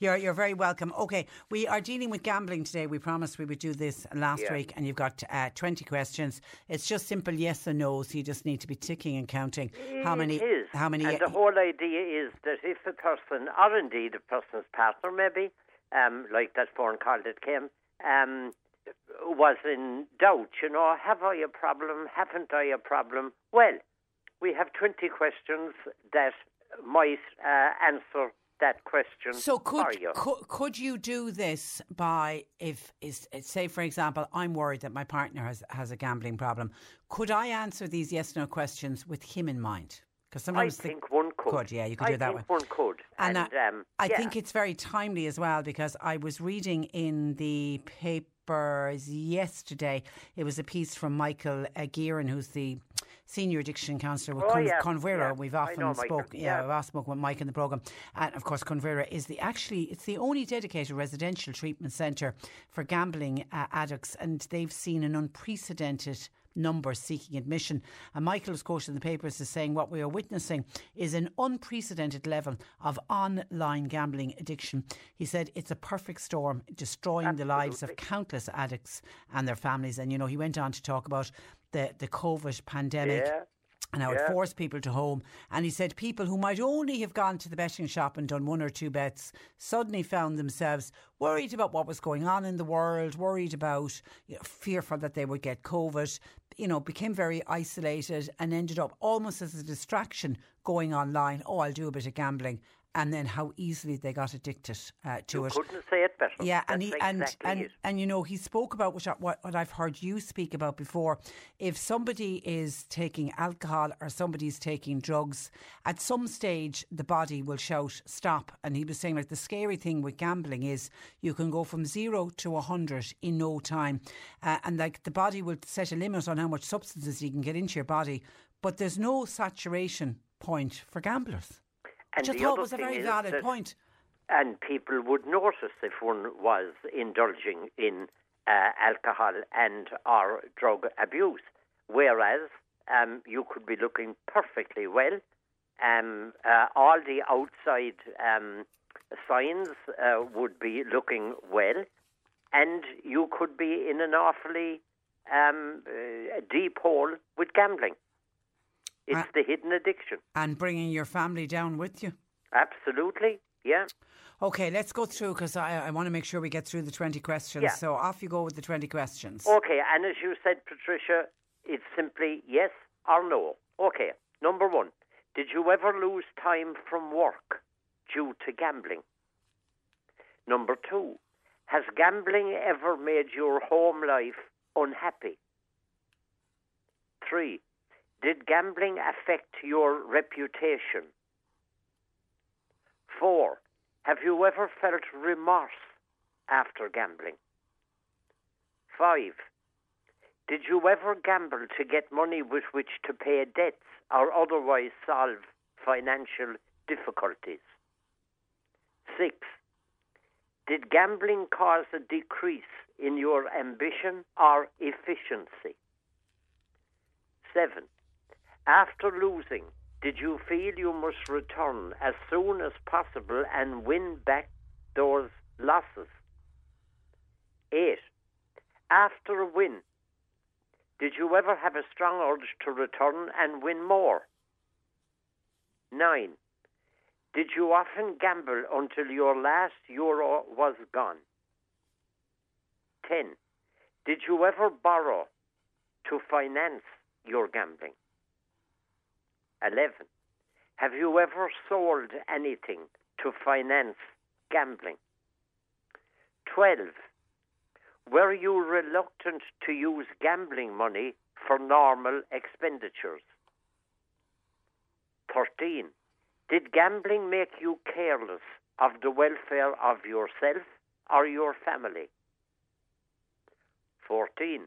You're, you're very welcome. Okay, we are dealing with gambling today. We promised we would do this last Yeah. week, and you've got uh, 20 questions. It's just simple yes or no, so you just need to be ticking and counting how many. It is. How many? And the whole idea is that if a person, or indeed a person's partner, maybe, um, like that phone call that came, um, was in doubt, you know, have I a problem? Haven't I a problem? Well, we have 20 questions that might uh, answer that question So could, you. could could you do this by if is say for example I'm worried that my partner has has a gambling problem could I answer these yes no questions with him in mind because I sometimes the- think one could. could yeah you could I do that think way one could. and, And, I, um, I yeah. think it's very timely as well because I was reading in the papers yesterday. It was a piece from Michael uh, Gearan, who's the senior addiction counsellor with Oh, Con- yeah, Cuan Mhuire. yeah. We've often know spoke, yeah, yeah. we've often spoken with Mike in the program, and of course Cuan Mhuire is the actually it's the only dedicated residential treatment centre for gambling uh, addicts, and they've seen an unprecedented number seeking admission. And Michael was quoted in the papers as saying what we are witnessing is an unprecedented level of online gambling addiction. He said it's a perfect storm, destroying the lives of countless addicts and their families. And you know, he went on to talk about the the COVID pandemic Yeah. And how it Yeah. forced people to home. And he said people who might only have gone to the betting shop and done one or two bets suddenly found themselves worried about what was going on in the world, worried about, you know, fearful that they would get COVID, you know, became very isolated and ended up almost as a distraction going online. Oh, I'll do a bit of gambling. And then how easily they got addicted uh, to you it. couldn't say it better. Yeah, and he and exactly and, it. and you know he spoke about which I- what what I've heard you speak about before. If somebody is taking alcohol or somebody's taking drugs, at some stage the body will shout stop. And he was saying like the scary thing with gambling is you can go from zero to a hundred in no time, uh, and like the body will set a limit on how much substances you can get into your body, but there's no saturation point for gamblers. And the thought was a very valid point. And people would notice if one was indulging in uh, alcohol and or drug abuse, whereas um, you could be looking perfectly well. Um, uh, all the outside um, signs uh, would be looking well, and you could be in an awfully um, uh, deep hole with gambling. It's Uh, the hidden addiction. And bringing your family down with you. Absolutely, yeah. Okay, let's go through because I, I want to make sure we get through the 20 questions. Yeah. So off you go with the 20 questions. Okay, and as you said, Patricia, it's simply yes or no. Okay, number one, did you ever lose time from work due to gambling? Number two, has gambling ever made your home life unhappy? Three, did gambling affect your reputation? Four, have you ever felt remorse after gambling? Five, did you ever gamble to get money with which to pay debts or otherwise solve financial difficulties? Six, did gambling cause a decrease in your ambition or efficiency? Seven, after losing, did you feel you must return as soon as possible and win back those losses? Eight, after a win, did you ever have a strong urge to return and win more? Nine, did you often gamble until your last euro was gone? 10. Did you ever borrow to finance your gambling? 11. Have you ever sold anything to finance gambling? 12. Were you reluctant to use gambling money for normal expenditures? 13. Did gambling make you careless of the welfare of yourself or your family? 14.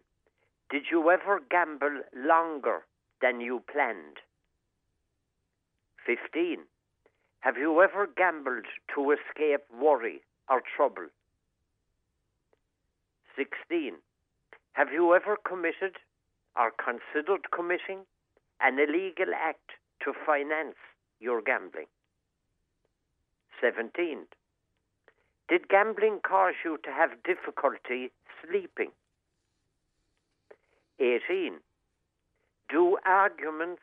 Did you ever gamble longer than you planned? 15. Have you ever gambled to escape worry or trouble? 16. Have you ever committed or considered committing an illegal act to finance your gambling? 17. Did gambling cause you to have difficulty sleeping? 18. Do arguments,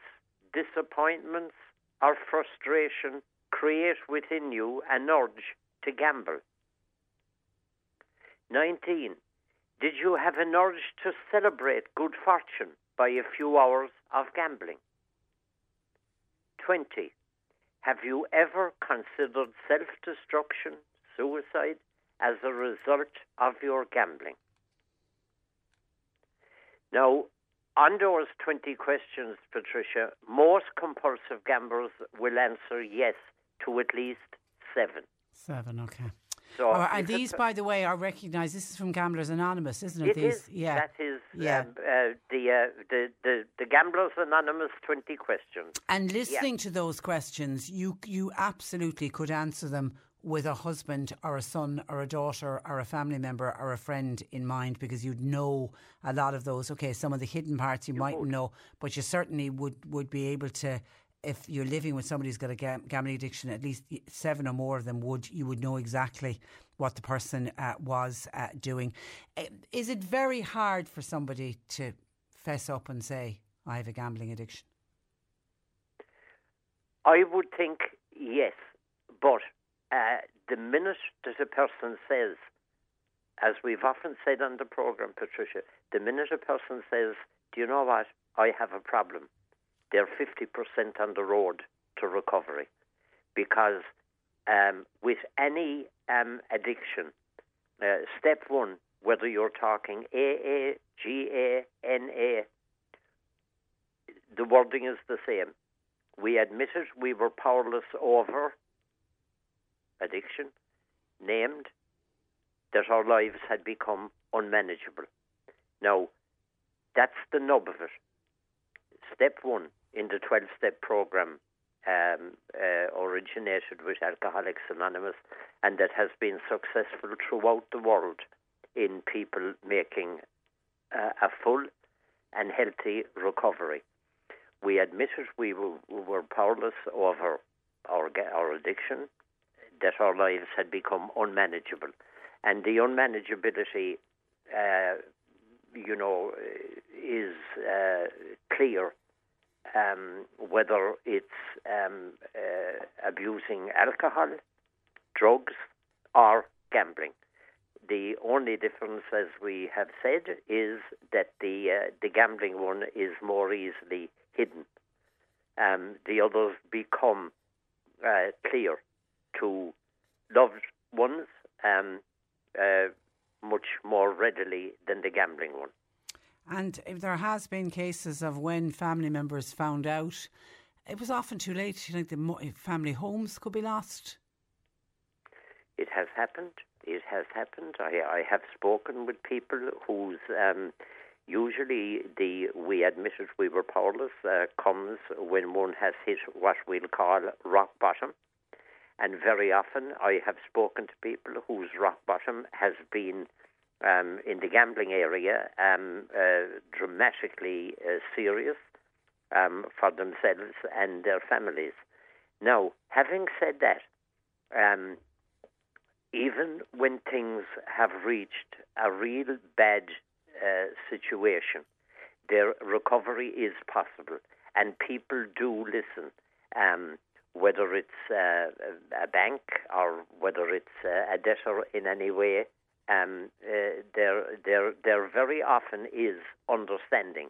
disappointments, or frustration create within you an urge to gamble? 19. Did you have an urge to celebrate good fortune by a few hours of gambling? 20. Have you ever considered self destruction, suicide, as a result of your gambling? Now, on those 20 questions, Patricia, most compulsive gamblers will answer yes to at least seven. Seven, okay. So Oh, and these, by the way, are recognised. This is from Gamblers Anonymous, isn't it? It these, is. yeah, That is Yeah. um, uh, the, uh, the the the Gamblers Anonymous twenty questions. And listening to those questions, you you absolutely could answer them with a husband or a son or a daughter or a family member or a friend in mind because you'd know a lot of those. Okay, some of the hidden parts you, mightn't know, but you certainly would would be able to. If you're living with somebody who's got a gam- gambling addiction, at least seven or more of them would you would know exactly what the person uh, was uh, doing. Uh, Is it very hard for somebody to fess up and say, "I have a gambling addiction"? I would think yes, but uh, the minute that a person says, as we've often said on the program, Patricia, the minute a person says, "Do you know what? I have a problem," they're fifty percent on the road to recovery, because um, with any um, addiction, uh, step one, whether you're talking AA, GA, NA, the wording is the same. We admitted we were powerless over addiction, named that our lives had become unmanageable. Now, that's the nub of it. Step one in the 12 step program um, uh, originated with Alcoholics Anonymous and that has been successful throughout the world in people making uh, a full and healthy recovery. We admitted we were, we were powerless over our, our addiction, that our lives had become unmanageable. And the unmanageability, uh, you know, is uh, clear um, whether it's um, uh, abusing alcohol, drugs, or gambling. The only difference, as we have said, is that the uh, the gambling one is more easily hidden. Um, the others become uh, clear to loved ones um, uh, much more readily than the gambling one. And if there has been cases of when family members found out, it was often too late. You think the family homes could be lost. It has happened. It has happened. I, I have spoken with people whose um, usually the we admitted we were powerless uh, comes when one has hit what we'll call rock bottom, and very often I have spoken to people whose rock bottom has been um, in the gambling area um, uh, dramatically uh, serious um, for themselves and their families. Now, having said that, um, even when things have reached a real bad uh, situation, their recovery is possible, and people do listen. Um, whether it's uh, a bank or whether it's uh, a debtor in any way, um, uh, there, there, there very often is understanding.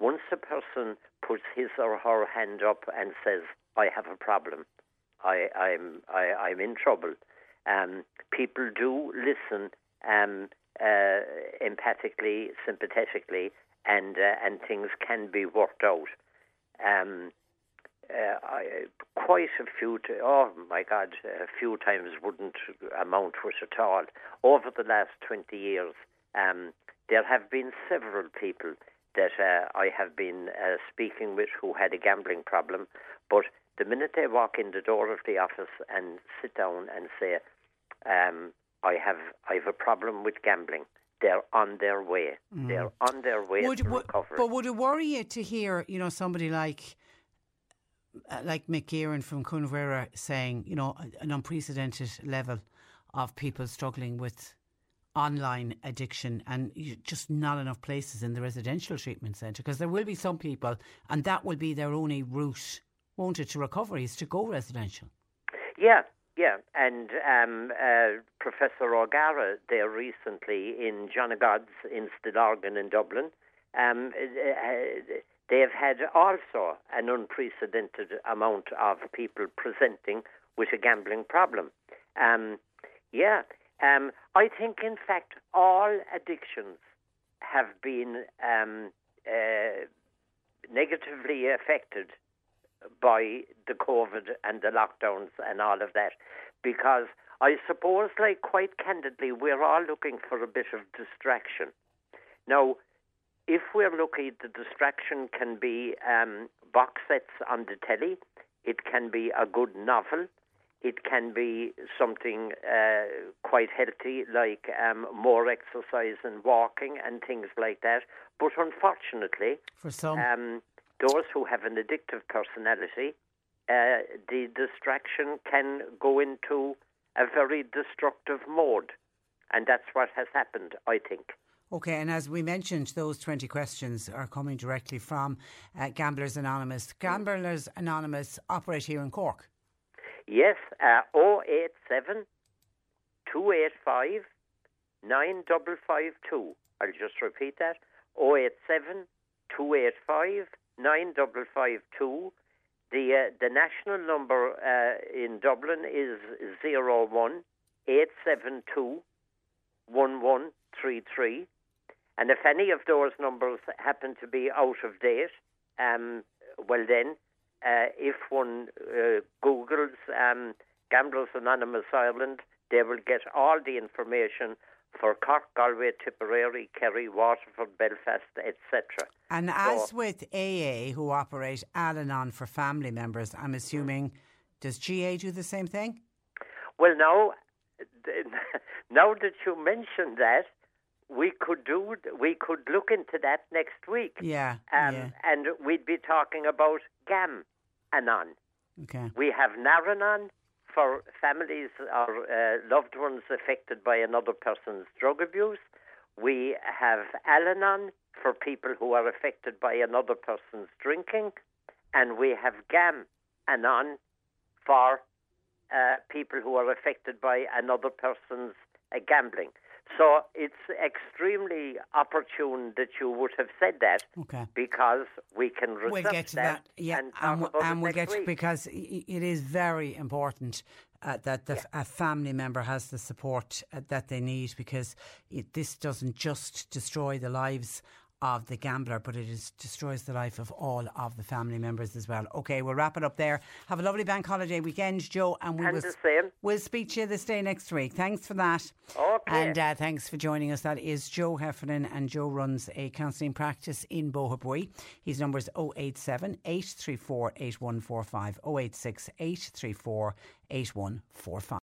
Once a person puts his or her hand up and says, "I have a problem," I, I'm I, I'm in trouble. Um, people do listen um, uh, empathically, sympathetically, and uh, and things can be worked out. Um, uh, I, quite a few, t- oh my God, a few times wouldn't amount to it at all. Over the last 20 years, um, there have been several people that uh, I have been uh, speaking with who had a gambling problem, but the minute they walk in the door of the office and sit down and say, um, I have I have a problem with gambling. They're on their way. Mm. They're on their way would, to recovery. But would it worry you to hear, you know, somebody like like Mick Gearan from Cuan Mhuire saying, you know, an unprecedented level of people struggling with online addiction and just not enough places in the residential treatment centre because there will be some people and that will be their only route, won't it, to recovery is to go residential. Yeah, yeah, and um, uh, Professor O'Gara there recently in John o' God's in Stillorgan in Dublin, um, uh, they have had also an unprecedented amount of people presenting with a gambling problem. Um, yeah, um, I think in fact all addictions have been um, uh, negatively affected by the COVID and the lockdowns and all of that, because I suppose, like quite candidly, we're all looking for a bit of distraction. Now, if we're lucky, the distraction can be um, box sets on the telly. It can be a good novel. It can be something uh, quite healthy, like um, more exercise and walking and things like that. But unfortunately, for some, um, those who have an addictive personality, uh, the distraction can go into a very destructive mode. And that's what has happened, I think. Okay, and as we mentioned, those 20 questions are coming directly from uh, Gamblers Anonymous. Gamblers Anonymous operate here in Cork. Yes, uh, 087 285 9552. I'll just repeat that 087 285 9552. The, uh, the national number uh, in Dublin is 01 872 1133. And if any of those numbers happen to be out of date, um, well then, uh, if one uh, Googles um, Gamblers Anonymous Ireland, they will get all the information for Cork, Galway, Tipperary, Kerry, Waterford, Belfast, etc. And so, as with AA, who operate Al Anon for family members, I'm assuming, does GA do the same thing? Well, now, now that you mention that, we could do we could look into that next week. Yeah, um, yeah. and we'd be talking about Gam Anon. Okay. We have Naranon for families or uh, loved ones affected by another person's drug abuse. We have Al-Anon for people who are affected by another person's drinking, and we have Gam Anon for uh, people who are affected by another person's uh, gambling. So it's extremely opportune that you would have said that okay. because we can we'll get to that, that yeah, and, and, and we'll get because it is very important uh, that the, yeah. a family member has the support uh, that they need because it, this doesn't just destroy the lives of the gambler, but it is, destroys the life of all of the family members as well. Okay, we'll wrap it up there. Have a lovely bank holiday weekend, Joe, and we And will we'll speak to you this day next week. Thanks for that. Okay. And uh, thanks for joining us. That is Joe Heffernan, and Joe runs a counselling practice in Bohabui. His number is 087 834 8145 086 834 8145.